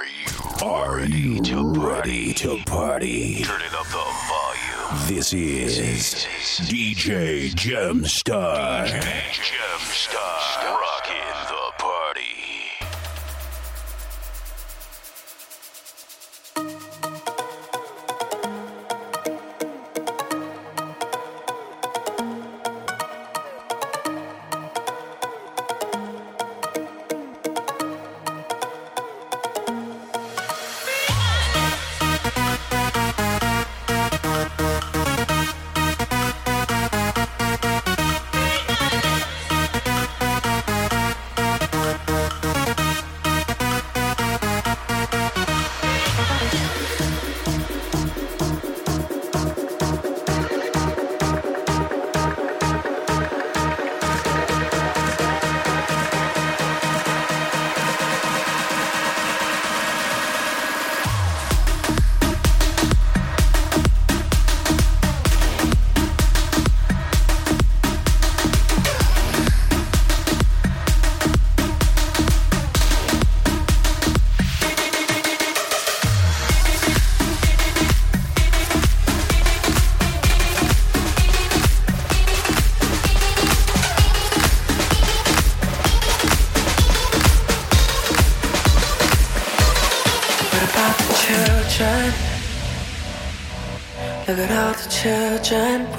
Are you ready to Ready to party. Turning up the volume. This is DJ Gemstar. Gemstar.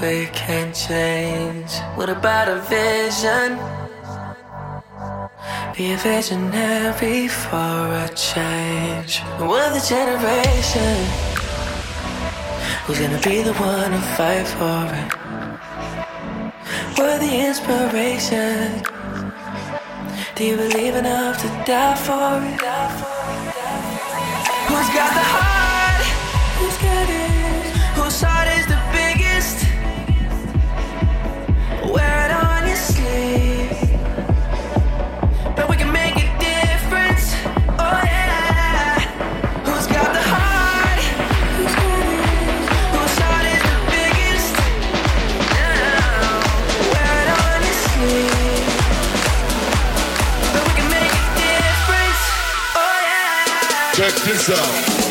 We can change. What about a vision? Be a visionary for a change. We're the generation who's gonna be the one to fight for it. We're the inspiration. Do you believe enough to die for it? Who's got the heart? Check this out.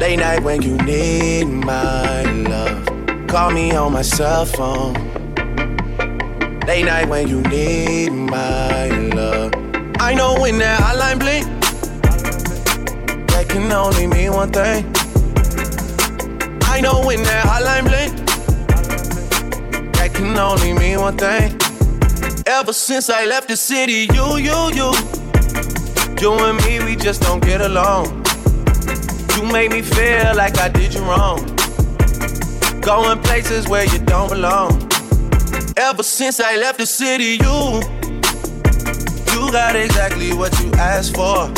Late night when you need my love. Call me on my cell phone. Late night when you need my love. I know when that hotline blink, that can only mean one thing. I know when that hotline blink, that can only mean one thing. Ever since I left the city, you, you, you, you and me, we just don't get along. You made me feel like I did you wrong. Going places where you don't belong. Ever since I left the city, you, you got exactly what you asked for.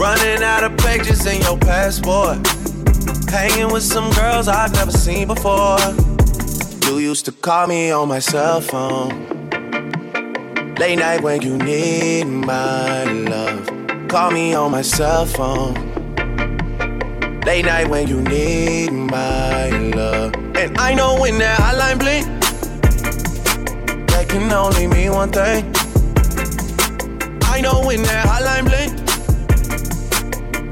Running out of pages in your passport. Hanging with some girls I've never seen before. You used to call me on my cell phone. Late night when you need my love. Call me on my cell phone. Late night when you need my love. And I know when that hotline blink, that can only mean one thing. I know when that hotline blink,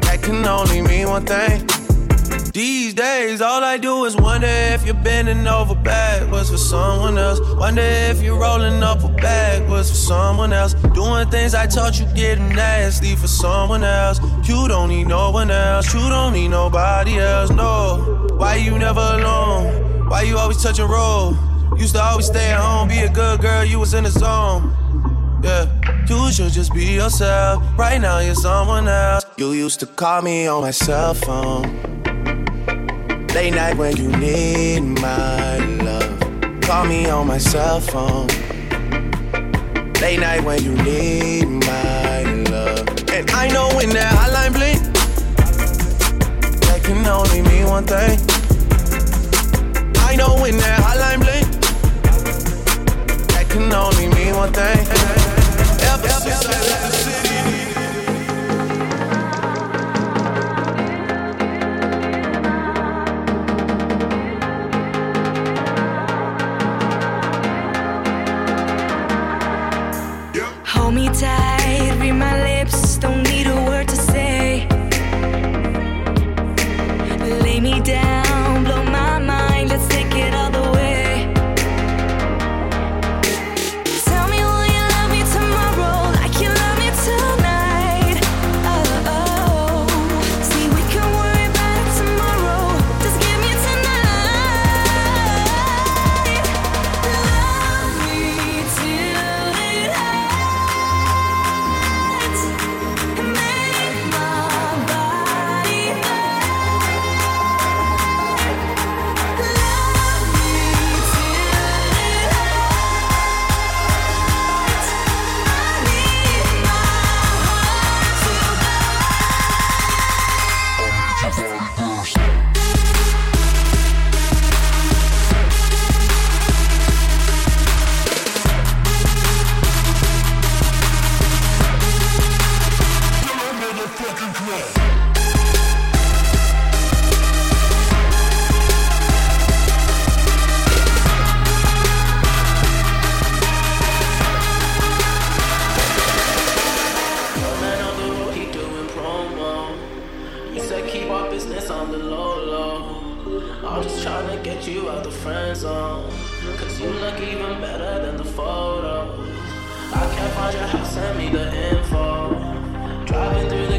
that can only mean one thing. These days, all I do is wonder if you're bending over backwards for someone else. Wonder if you're rolling up a backwards for someone else. Doing things I taught you getting nasty for someone else. You don't need no one else. You don't need nobody else. No. Why you never alone? Why you always touch a roll? Used to always stay at home, be a good girl. You was in the zone. Yeah, you should just be yourself. Right now, you're someone else. You used to call me on my cell phone. Late night when you need my love. Call me on my cell phone. Late night when you need know when that hotline blink, that can only mean one thing. I'm just trying to get you out the friend zone. Cause you look even better than the photos. I can't find your house, send me the info. Driving through the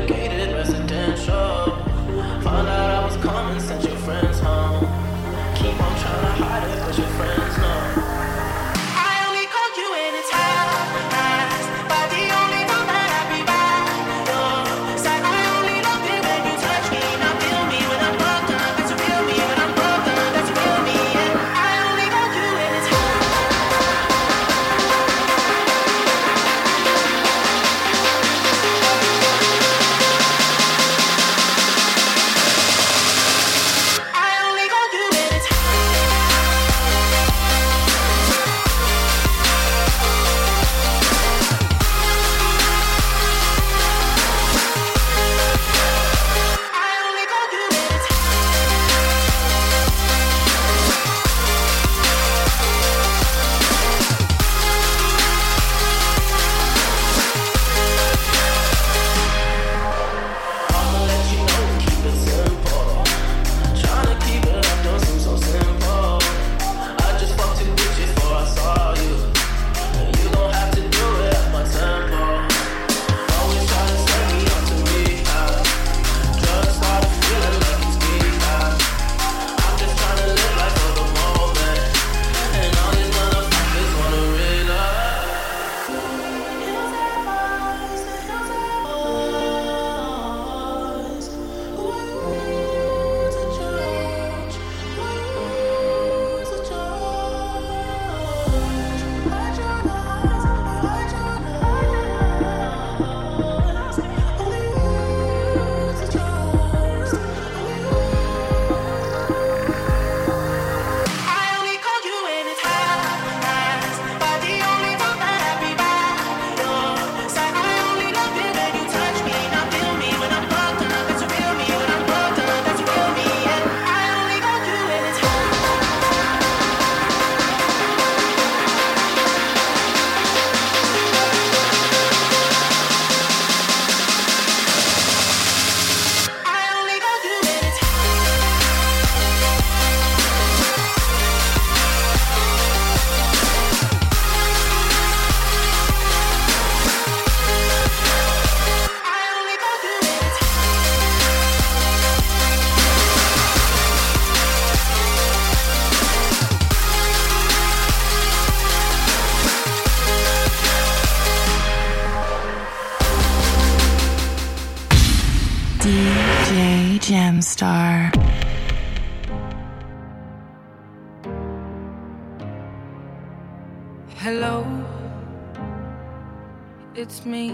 It's me.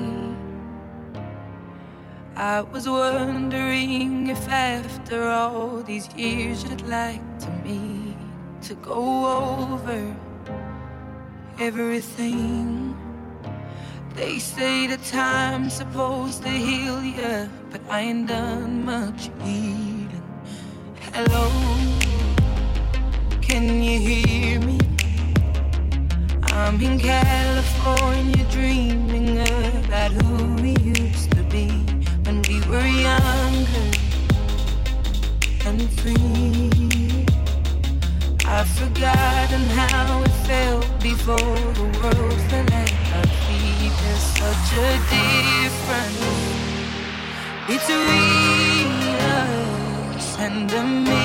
I was wondering if after all these years you'd like to me to go over everything. They say the time's supposed to heal ya, but I ain't done much healing. Hello, can you hear me? I'm in California God and how it felt before the world fell at our feet. There's such a difference between us and a me.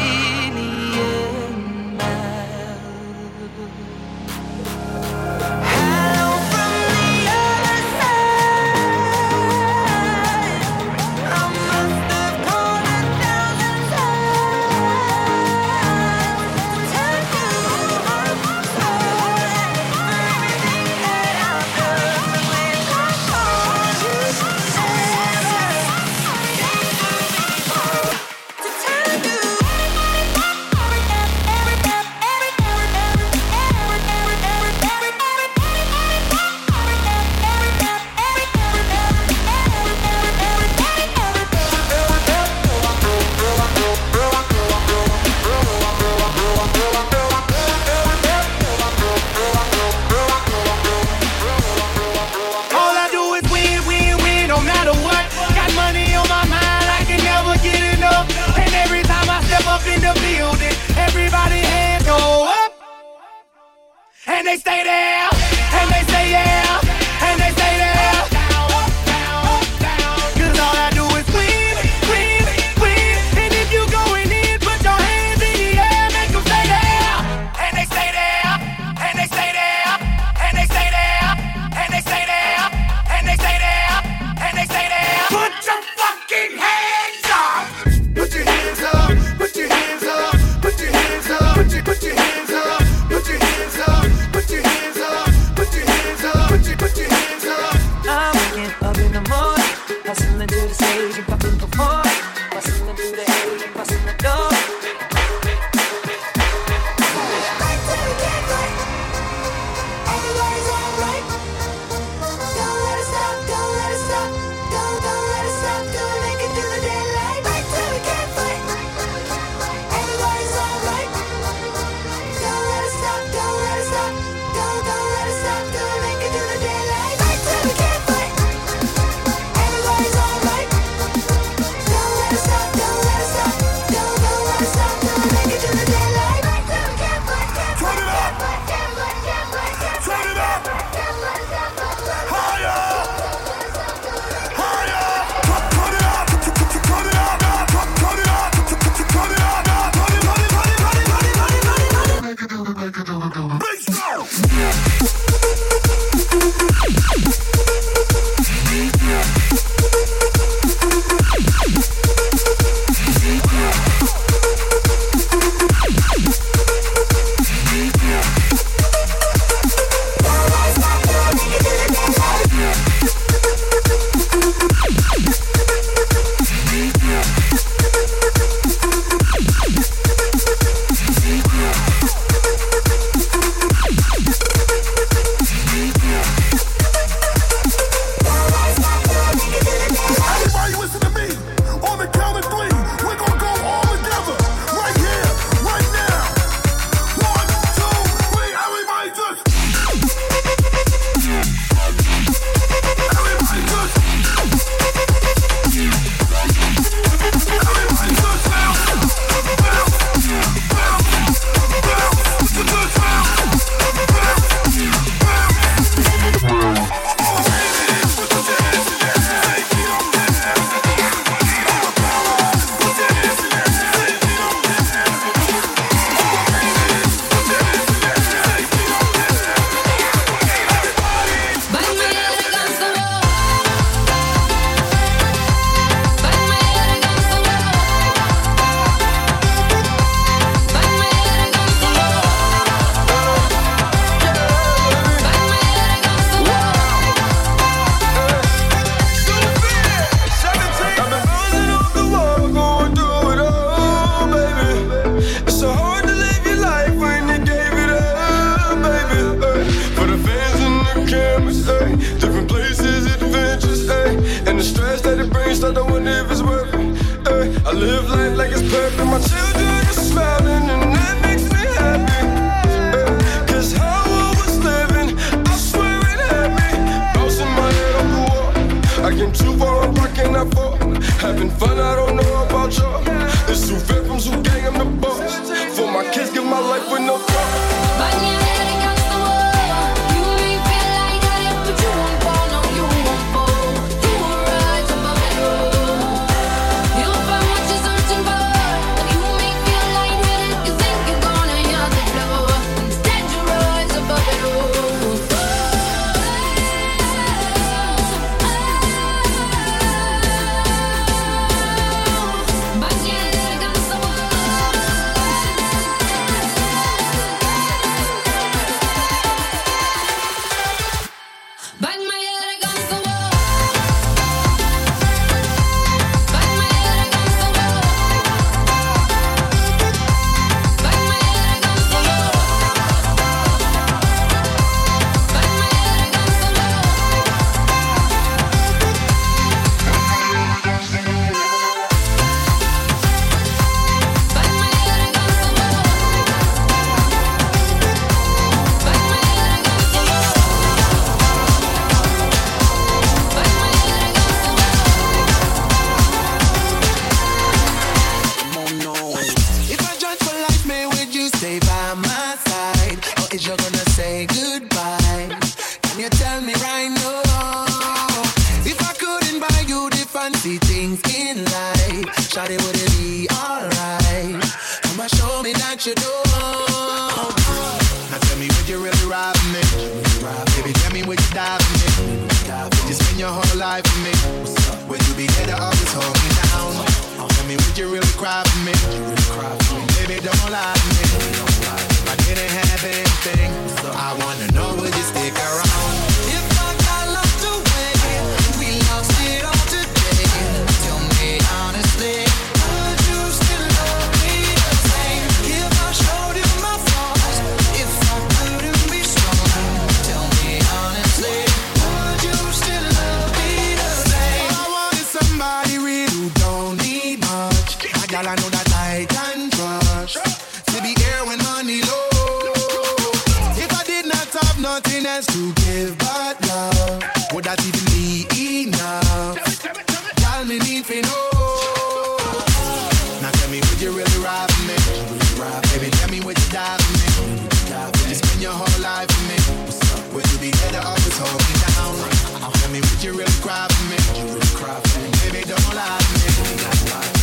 cry for me? Would you be there to always holding me down? Tell me, would you really cry for me? You really cry for me? Baby, don't lie to me.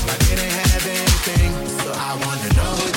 I didn't have anything, so I wanna know.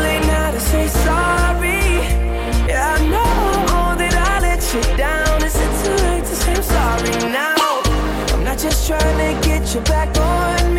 Say sorry? Yeah, I know that I let you down. Is it too late to say I'm sorry now? I'm not just trying to get you back on